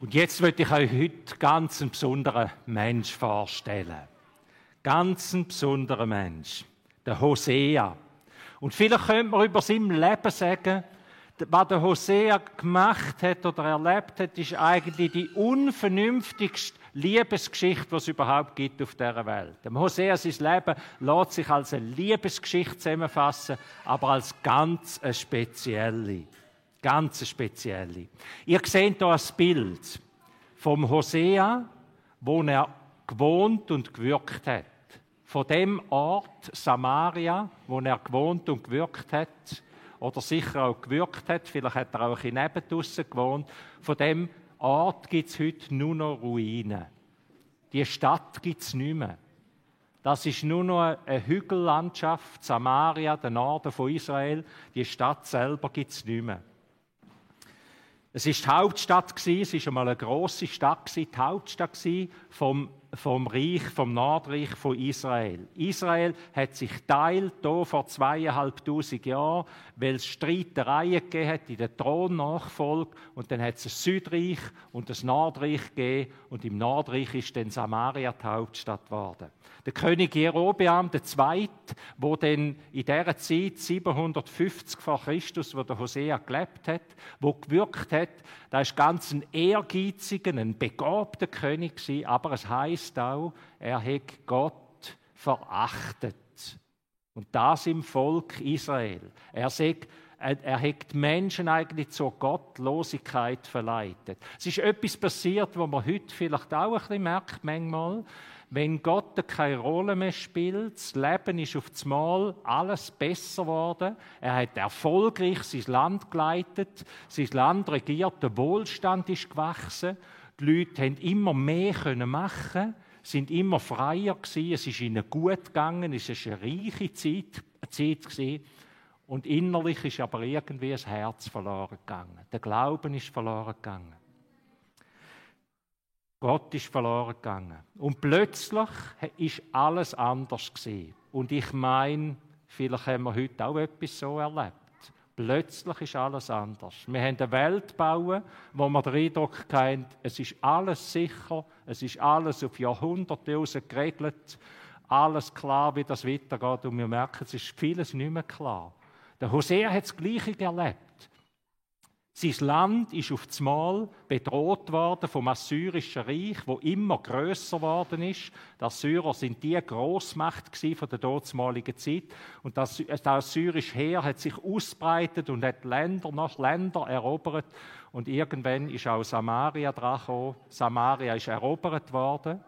Und jetzt möchte ich euch heute ganz einen besonderen Mensch vorstellen. Ganz einen besonderen Mensch. Der Hosea. Und vielleicht könnte man über sein Leben sagen, was der Hosea gemacht hat oder erlebt hat, ist eigentlich die unvernünftigste Liebesgeschichte, die es überhaupt gibt auf dieser Welt. Dem Hosea, sein Leben lässt sich als eine Liebesgeschichte zusammenfassen, aber als ganz eine spezielle. Ganz spezielle. Ihr seht hier ein Bild vom Hosea, wo er gewohnt und gewirkt hat. Von dem Ort Samaria, wo er gewohnt und gewirkt hat, oder sicher auch gewirkt hat, vielleicht hat er auch in Nebentussen gewohnt, von dem Ort gibt es heute nur noch Ruinen. Die Stadt gibt es nicht mehr. Das ist nur noch eine Hügellandschaft, Samaria, der Norden von Israel. Die Stadt selber gibt es nicht mehr. Es ist die Hauptstadt es ist einmal eine große Stadt die Hauptstadt vom vom Reich, vom Nordreich von Israel. Israel hat sich teilt hier vor zweieinhalbtausend Jahren, weil es Streitereien gegeben hat in der Thronnachfolge und dann hat es ein Südreich und das Nordreich gegeben und im Nordreich ist dann Samaria die Hauptstadt geworden. Der König Jerobeam II., wo dann in dieser Zeit 750 vor Christus, wo der Hosea gelebt hat, wo gewirkt hat, da ist ganz ein ehrgeiziger, ein begabter König gewesen, aber es heißt auch, er hat Gott verachtet. Und das im Volk Israel. Er sagt, er hat die Menschen eigentlich zur Gottlosigkeit verleitet. Es ist etwas passiert, wo man heute vielleicht auch ein bisschen merkt, manchmal. Wenn Gott keine Rolle mehr spielt, das Leben ist auf einmal alles besser geworden. Er hat erfolgreich sein Land geleitet, sein Land regiert, der Wohlstand ist gewachsen. Die Leute haben immer mehr machen, sind immer freier gewesen, es ist ihnen gut gegangen, es ist eine reiche Zeit, Zeit gewesen. Und innerlich ist aber irgendwie das Herz verloren gegangen. Der Glauben ist verloren gegangen. Gott ist verloren gegangen. Und plötzlich ist alles anders gesehen. Und ich meine, vielleicht haben wir heute auch etwas so erlebt. Plötzlich ist alles anders. Wir haben eine Welt bauen, wo man den Eindruck haben, es ist alles sicher, es ist alles auf Jahrhunderte geregelt, alles klar, wie das weitergeht. Und wir merken, es ist vieles nicht mehr klar. Der Hosea hat das Gleiche erlebt. Sein Land ist auf einmal bedroht worden vom assyrischen Reich, wo immer größer worden ist. Die Assyrer sind die Großmacht von der damaligen Zeit. Und das, das assyrische Heer hat sich ausbreitet und hat Länder nach Länder erobert. Und irgendwann ist auch Samaria dran Samaria ist erobert worden.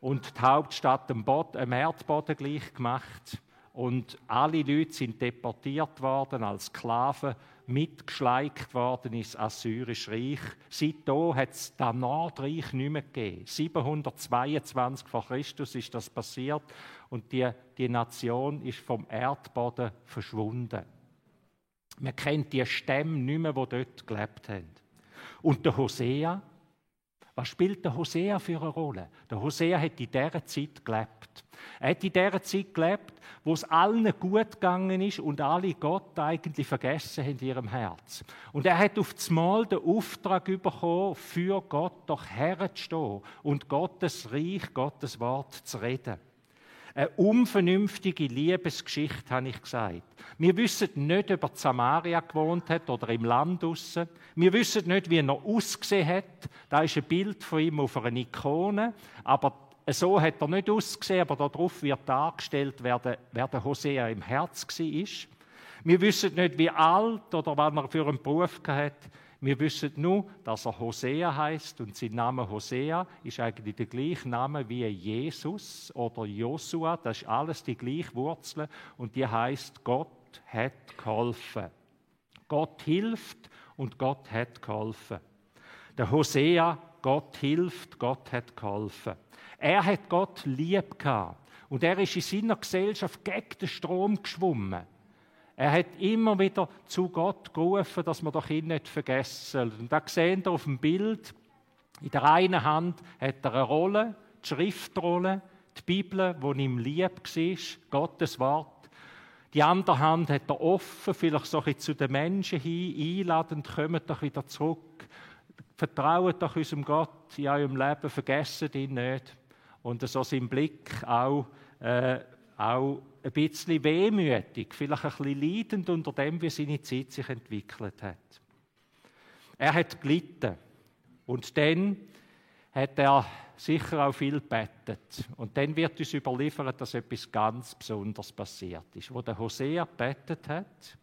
Und die Hauptstadt dem, Bod, dem Erdboden gleich gemacht und alle Leute sind deportiert worden als Sklaven mitgeschleicht worden ins Assyrische Reich. Seitdem hat es das Nordreich nicht mehr gegeben. 722 vor Christus ist das passiert und die, die Nation ist vom Erdboden verschwunden. Man kennt die Stämme nicht mehr, die dort gelebt haben. Und der Hosea, was spielt der Hosea für eine Rolle? Der Hosea hat in dieser Zeit gelebt. Er hat in dieser Zeit gelebt, wo es allen gut gegangen ist und alle Gott eigentlich vergessen haben in ihrem Herz. Und er hat auf einmal den Auftrag bekommen, für Gott doch herzustehen und Gottes Reich, Gottes Wort zu reden. Eine unvernünftige Liebesgeschichte, habe ich gesagt. Wir wissen nicht, ob er in Samaria gewohnt hat oder im Land draussen. Wir wissen nicht, wie er ausgesehen hat. Da ist ein Bild von ihm auf einer Ikone. Aber so hat er nicht ausgesehen, aber darauf wird dargestellt, wer der, wer der Hosea im Herz war. Wir wissen nicht, wie alt oder was er für einen Beruf hat. Wir wissen nur, dass er Hosea heißt und sein Name Hosea ist eigentlich der gleiche Name wie Jesus oder Josua. Das ist alles die gleiche Wurzel und die heißt Gott hat geholfen. Gott hilft und Gott hat geholfen. Der Hosea, Gott hilft, Gott hat geholfen. Er hat Gott lieb gehabt. Und er ist in seiner Gesellschaft gegen den Strom geschwommen. Er hat immer wieder zu Gott gerufen, dass man doch ihn nicht vergessen soll. Und da sehen ihr auf dem Bild, in der einen Hand hat er eine Rolle, die Schriftrolle, die Bibel, die ihm lieb war, Gottes Wort. Die andere Hand hat er offen, vielleicht so ein zu den Menschen hin, einladend, kommt doch wieder zurück vertraut doch unserem Gott in eurem Leben, vergessen ihn nicht. Und so sein Blick auch, äh, auch ein bisschen wehmütig, vielleicht ein bisschen leidend unter dem, wie seine Zeit sich entwickelt hat. Er hat gelitten. Und dann hat er sicher auch viel bettet. Und dann wird uns überliefert, dass etwas ganz Besonderes passiert ist. Wo der Hosea bettet hat,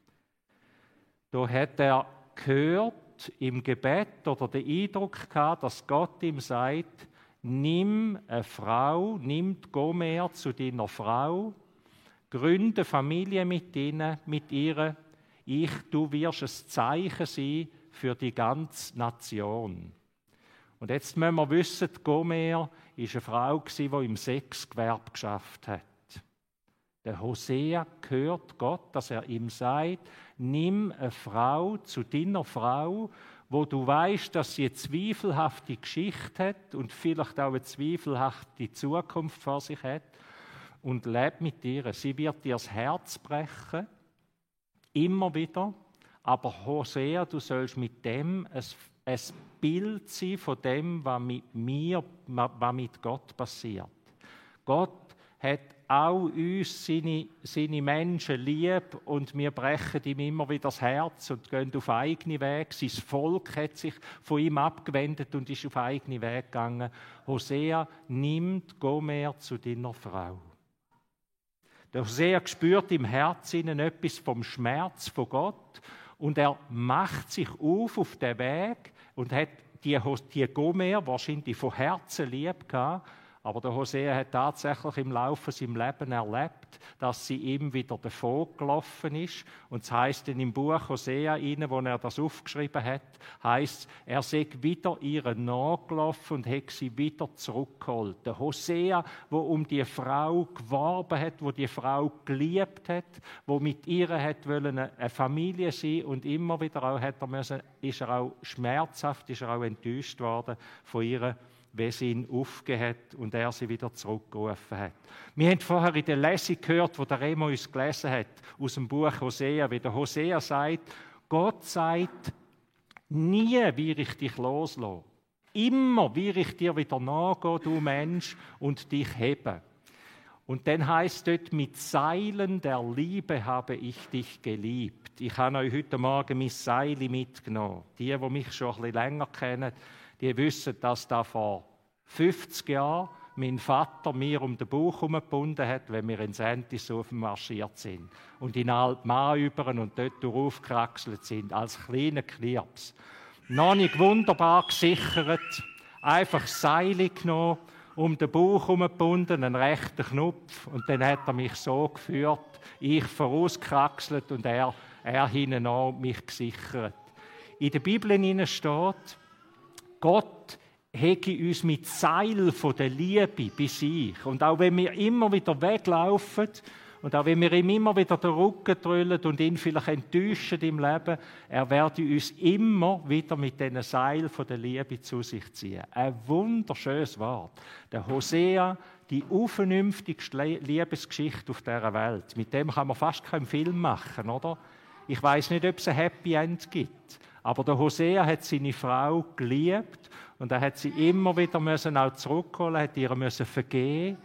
da hat er gehört im Gebet oder den Eindruck gehabt, dass Gott ihm sagt, nimm eine Frau, nimm Gomer zu deiner Frau, gründe Familie mit ihnen, mit ihr. Ich, du wirst ein Zeichen sein für die ganze Nation. Und jetzt müssen wir wissen, Gomer war eine Frau, die im Sexgewerbe geschafft hat. Der Hosea hört Gott, dass er ihm sagt, nimm eine Frau zu deiner Frau, wo du weißt, dass sie eine zweifelhafte Geschichte hat und vielleicht auch eine zweifelhafte Zukunft vor sich hat und leb mit ihr. Sie wird dir das Herz brechen, immer wieder, aber Hosea, du sollst mit dem ein, ein Bild sein von dem, was mit mir, was mit Gott passiert. Gott hat auch uns seine, seine Menschen lieb und wir brechen ihm immer wieder das Herz und gehen auf eigene Weg. Sein Volk hat sich von ihm abgewendet und ist auf eigene Weg gegangen. Hosea nimmt Gomer zu deiner Frau. Der Hosea spürt im Herzen etwas vom Schmerz von Gott und er macht sich auf auf den Weg und hat die, die Gomer wahrscheinlich von Herzen lieb gehabt aber der Hosea hat tatsächlich im Laufe seines Lebens erlebt, dass sie ihm wieder davon gelaufen ist. Und es heißt in im Buch Hosea, wo er das aufgeschrieben hat, heißt, er sei wieder ihren nachgelaufen und hat sie wieder zurückgeholt. Der Hosea, wo um die Frau geworben hat, wo die Frau geliebt hat, wo mit ihr hat wollen eine Familie sein und immer wieder auch hat er müssen, ist er auch schmerzhaft, ist er auch enttäuscht worden von ihrer wie sie ihn hat und er sie wieder zurückgerufen hat. Wir haben vorher in der Lesung gehört, wo der Remo uns gelesen hat, aus dem Buch Hosea, wie der Hosea sagt, Gott sagt, nie will ich dich loslassen. Immer will ich dir wieder nachgehen, du Mensch, und dich heben. Und dann heißt dort, mit Seilen der Liebe habe ich dich geliebt. Ich habe euch heute Morgen mein Seil mitgenommen. Die, die mich schon ein bisschen länger kennen, die wissen, dass da vor 50 Jahren mein Vater mir um den Bauch herumgebunden hat, wenn wir in Sentishofen marschiert sind und in Altmar über und dort aufgekraxelt sind, als kleine Knirps. Noch nicht wunderbar gesichert, einfach Seile genommen, um den Bauch herumgebunden, einen rechten Knopf und dann hat er mich so geführt, ich vorausgekraxelt und er, er hinten an mich gesichert. In der Bibel steht, Gott hege uns mit Seil von der Liebe bei sich. Und auch wenn wir immer wieder weglaufen und auch wenn wir ihm immer wieder den Rücken drüllen und ihn vielleicht enttäuschen im Leben, er werde uns immer wieder mit diesen Seil von der Liebe zu sich ziehen. Ein wunderschönes Wort. Der Hosea, die unvernünftigste Liebesgeschichte auf dieser Welt. Mit dem kann man fast keinen Film machen, oder? Ich weiß nicht, ob es ein Happy End gibt. Aber der Hosea hat seine Frau geliebt und er hat sie immer wieder müssen auch zurückholen, hat ihr müssen vergeben,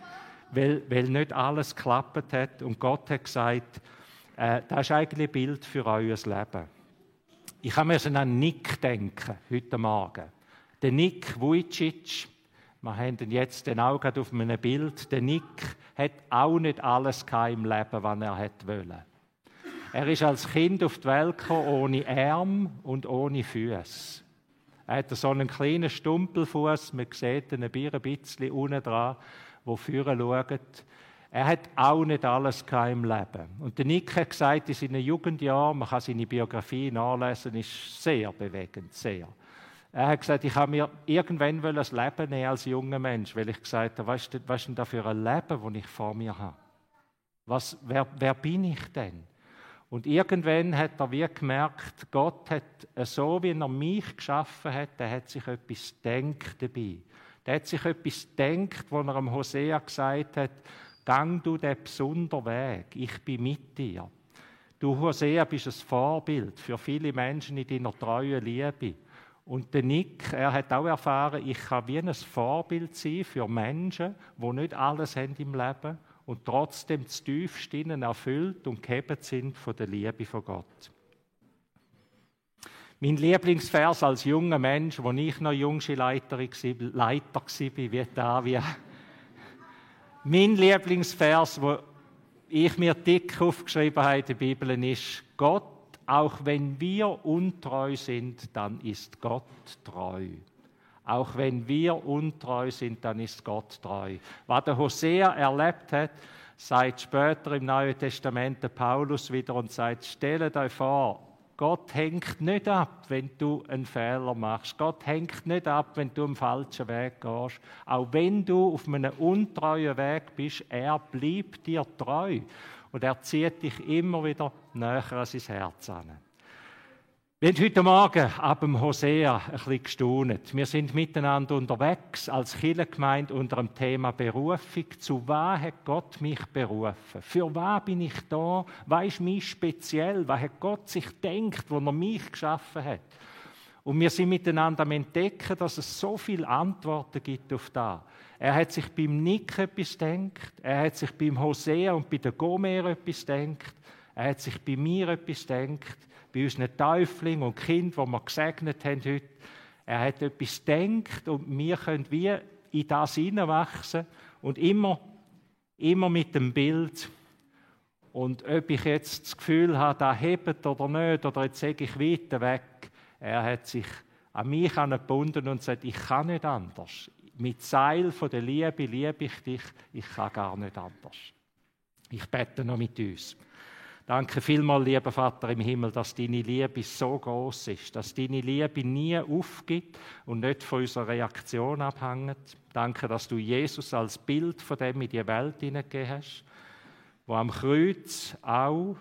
weil, weil nicht alles geklappt hat. Und Gott hat gesagt, äh, das ist eigentlich ein Bild für euer Leben. Ich musste an Nick denken, heute Morgen. Der Nick Vujicic, wir haben ihn jetzt den auch auf einem Bild. Der Nick hat auch nicht alles im Leben, was er wollte. Er ist als Kind auf die Welt gekommen, ohne Arm und ohne Füße. Er hat so einen kleinen Stumpelfuß, man sieht ihn ein bisschen unten dran, wo führen schaut. Er hat auch nicht alles im Leben. Und der Nick hat gesagt, in seinen Jugendjahren, man kann seine Biografie nachlesen, ist sehr bewegend, sehr. Er hat gesagt, ich habe mir irgendwann ein Leben nehmen als junger Mensch, weil ich gesagt habe, was ist denn da für ein Leben, das ich vor mir habe? Was, wer, wer bin ich denn? Und irgendwann hat er wie gemerkt, Gott hat so, wie er mich geschaffen hat, der hat sich etwas denkt dabei. Der hat sich etwas denkt, wo er am Hosea gesagt hat, gang du den besonderen Weg, ich bin mit dir. Du, Hosea, bist ein Vorbild für viele Menschen in deiner treuen Liebe. Und der Nick, er hat auch erfahren, ich kann wie ein Vorbild sein für Menschen, die nicht alles haben im Leben und trotzdem tiefst ihnen erfüllt und gehebt sind von der Liebe von Gott. Mein Lieblingsvers als junger Mensch, wo ich noch Jungschulleiter war, Leiter war, wie mein Lieblingsvers, wo ich mir dick aufgeschrieben habe in der Bibel, ist Gott auch wenn wir untreu sind, dann ist Gott treu. Auch wenn wir untreu sind, dann ist Gott treu. Was der Hosea erlebt hat, sagt später im Neuen Testament der Paulus wieder und sagt, stellt euch vor, Gott hängt nicht ab, wenn du einen Fehler machst. Gott hängt nicht ab, wenn du einen falschen Weg gehst. Auch wenn du auf einem untreuen Weg bist, er bleibt dir treu und er zieht dich immer wieder näher an sein Herz an. Wir haben heute Morgen ab dem Hosea ein bisschen gestaunet. Wir sind miteinander unterwegs als Kirchengemeinde unter dem Thema Berufung. Zu was hat Gott mich berufen? Für was bin ich da? Was ist mich speziell? Was hat Gott sich denkt, wo er mich geschaffen hat? Und wir sind miteinander am Entdecken, dass es so viele Antworten gibt auf das. Er hat sich beim Nick etwas denkt, er hat sich beim Hosea und bei der Gomer etwas denkt, er hat sich bei mir etwas denkt, bei unseren Täuflingen und Kind, die wir gesegnet haben heute. Er hat etwas denkt und wir können wie in das hineinwachsen und immer, immer mit dem Bild. Und ob ich jetzt das Gefühl habe, da hebt oder nicht, oder jetzt sage ich weiter weg, er hat sich an mich gebunden und sagt, ich kann nicht anders mit Seil von der Liebe liebe ich dich, ich kann gar nicht anders. Ich bete noch mit uns. Danke vielmals, lieber Vater im Himmel, dass deine Liebe so groß ist, dass deine Liebe nie aufgibt und nicht von unserer Reaktion abhängt. Danke, dass du Jesus als Bild von dem in die Welt hineingegeben hast, wo am Kreuz auch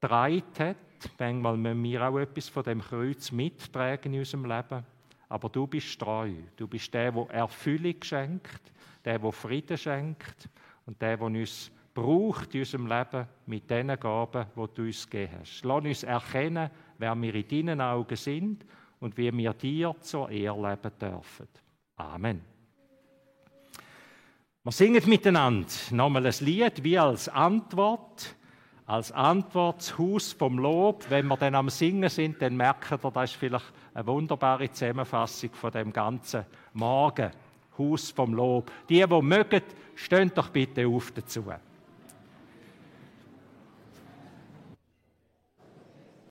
dreit hat. Manchmal müssen wir auch etwas von dem Kreuz mittragen in unserem Leben. Aber du bist treu. Du bist der, der Erfüllung schenkt, der, der Frieden schenkt und der, der uns braucht in unserem Leben mit den Gaben, die du uns gegeben hast. Lass uns erkennen, wer wir in deinen Augen sind und wie wir dir zur Ehre leben dürfen. Amen. Wir singen miteinander nochmal ein Lied wie als Antwort als Antwort das Haus vom Lob. Wenn wir dann am Singen sind, dann merken wir, das ist vielleicht eine wunderbare Zusammenfassung von dem ganzen Morgen. Haus vom Lob. Die, die mögen, stehen doch bitte auf dazu.